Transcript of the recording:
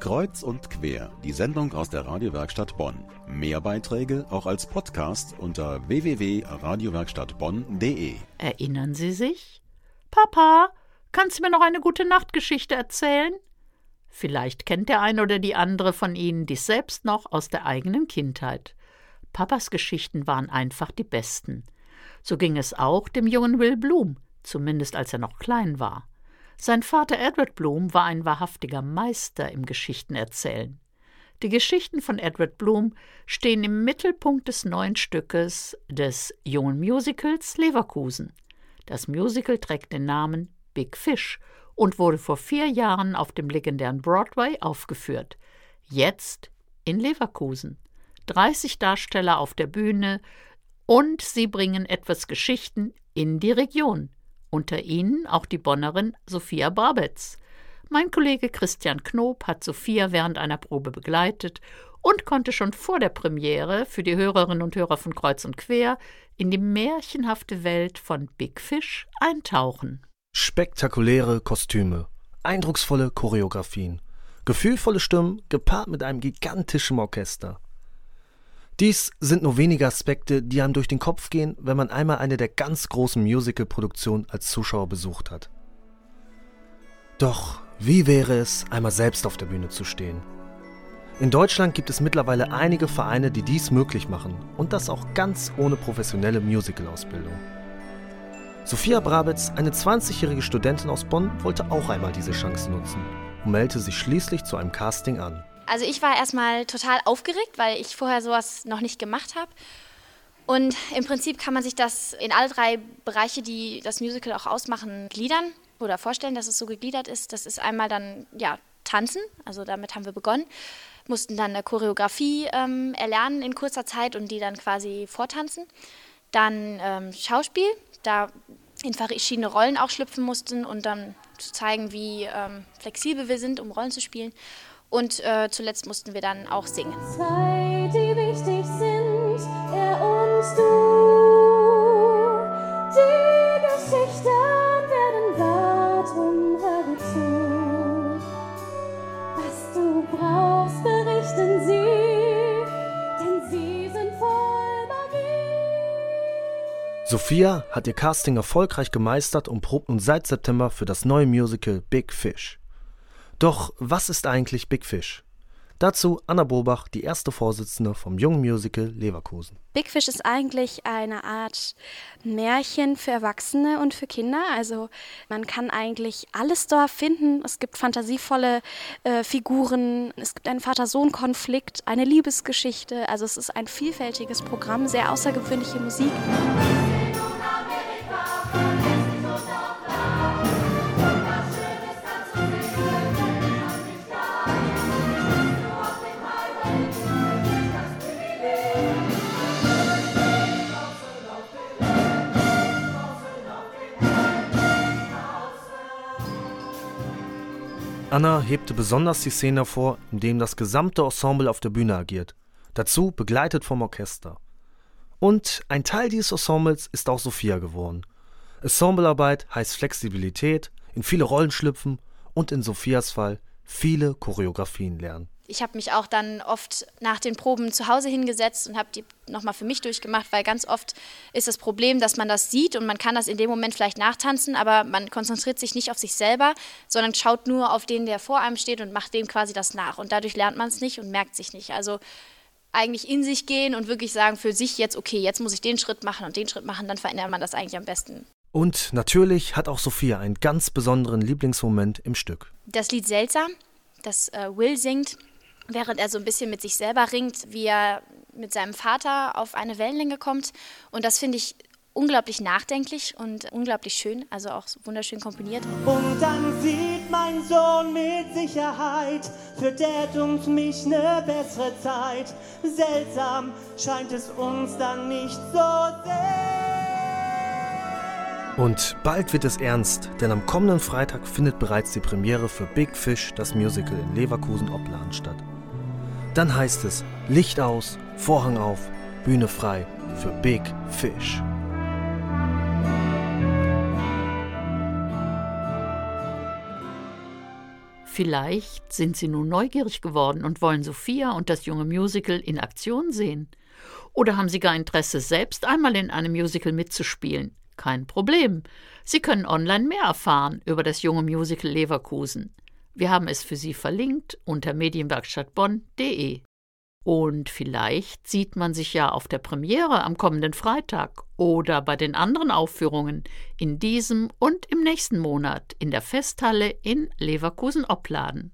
Kreuz und quer, die Sendung aus der Radiowerkstatt Bonn. Mehr Beiträge auch als Podcast unter www.radiowerkstattbonn.de. Erinnern Sie sich? Papa, kannst du mir noch eine gute Nachtgeschichte erzählen? Vielleicht kennt der eine oder die andere von Ihnen dies selbst noch aus der eigenen Kindheit. Papas Geschichten waren einfach die besten. So ging es auch dem jungen Will Bloom, zumindest als er noch klein war. Sein Vater Edward Bloom war ein wahrhaftiger Meister im Geschichtenerzählen. Die Geschichten von Edward Bloom stehen im Mittelpunkt des neuen Stückes des jungen Musicals Leverkusen. Das Musical trägt den Namen Big Fish und wurde vor vier Jahren auf dem legendären Broadway aufgeführt. Jetzt in Leverkusen. 30 Darsteller auf der Bühne und sie bringen etwas Geschichten in die Region unter ihnen auch die Bonnerin Sophia Brabetz. Mein Kollege Christian Knob hat Sophia während einer Probe begleitet und konnte schon vor der Premiere für die Hörerinnen und Hörer von Kreuz und Quer in die märchenhafte Welt von Big Fish eintauchen. Spektakuläre Kostüme, eindrucksvolle Choreografien, gefühlvolle Stimmen gepaart mit einem gigantischen Orchester. Dies sind nur wenige Aspekte, die einem durch den Kopf gehen, wenn man einmal eine der ganz großen Musical-Produktionen als Zuschauer besucht hat. Doch wie wäre es, einmal selbst auf der Bühne zu stehen? In Deutschland gibt es mittlerweile einige Vereine, die dies möglich machen und das auch ganz ohne professionelle Musical-Ausbildung. Sophia Brabitz, eine 20-jährige Studentin aus Bonn, wollte auch einmal diese Chance nutzen und meldete sich schließlich zu einem Casting an. Also ich war erstmal total aufgeregt, weil ich vorher sowas noch nicht gemacht habe. Und im Prinzip kann man sich das in alle drei Bereiche, die das Musical auch ausmachen, gliedern oder vorstellen, dass es so gegliedert ist. Das ist einmal dann ja Tanzen, also damit haben wir begonnen, mussten dann eine Choreografie ähm, erlernen in kurzer Zeit und die dann quasi vortanzen. Dann ähm, Schauspiel, da in verschiedene Rollen auch schlüpfen mussten und dann zu zeigen, wie ähm, flexibel wir sind, um Rollen zu spielen. Und äh, zuletzt mussten wir dann auch singen. Zwei, die wichtig sind, er und du. Die Geschichten werden wahr, drum höre zu. Was du brauchst, berichten sie, denn sie sind voll Magie. Sophia hat ihr Casting erfolgreich gemeistert und probt nun seit September für das neue Musical Big Fish. Doch was ist eigentlich Big Fish? Dazu Anna Bobach, die erste Vorsitzende vom Jungen Musical Leverkusen. Big Fish ist eigentlich eine Art Märchen für Erwachsene und für Kinder. Also man kann eigentlich alles dort finden. Es gibt fantasievolle äh, Figuren, es gibt einen Vater-Sohn-Konflikt, eine Liebesgeschichte. Also es ist ein vielfältiges Programm, sehr außergewöhnliche Musik. Anna hebte besonders die Szene hervor, in dem das gesamte Ensemble auf der Bühne agiert, dazu begleitet vom Orchester. Und ein Teil dieses Ensembles ist auch Sophia geworden. Ensemblearbeit heißt Flexibilität, in viele Rollen schlüpfen und in Sophias Fall viele Choreografien lernen. Ich habe mich auch dann oft nach den Proben zu Hause hingesetzt und habe die nochmal für mich durchgemacht, weil ganz oft ist das Problem, dass man das sieht und man kann das in dem Moment vielleicht nachtanzen, aber man konzentriert sich nicht auf sich selber, sondern schaut nur auf den, der vor einem steht und macht dem quasi das nach. Und dadurch lernt man es nicht und merkt sich nicht. Also eigentlich in sich gehen und wirklich sagen für sich jetzt, okay, jetzt muss ich den Schritt machen und den Schritt machen, dann verändert man das eigentlich am besten. Und natürlich hat auch Sophia einen ganz besonderen Lieblingsmoment im Stück. Das Lied Seltsam, das äh, Will singt, während er so ein bisschen mit sich selber ringt, wie er mit seinem Vater auf eine Wellenlänge kommt. Und das finde ich unglaublich nachdenklich und unglaublich schön, also auch wunderschön komponiert. Und dann sieht mein Sohn mit Sicherheit für Dad und mich eine bessere Zeit. Seltsam scheint es uns dann nicht so sehr. Und bald wird es ernst, denn am kommenden Freitag findet bereits die Premiere für Big Fish, das Musical in Leverkusen-Opladen statt. Dann heißt es Licht aus, Vorhang auf, Bühne frei für Big Fish. Vielleicht sind Sie nun neugierig geworden und wollen Sophia und das junge Musical in Aktion sehen. Oder haben Sie gar Interesse, selbst einmal in einem Musical mitzuspielen? Kein Problem. Sie können online mehr erfahren über das junge Musical Leverkusen. Wir haben es für Sie verlinkt unter medienwerkstattbonn.de. Und vielleicht sieht man sich ja auf der Premiere am kommenden Freitag oder bei den anderen Aufführungen in diesem und im nächsten Monat in der Festhalle in Leverkusen-Opladen.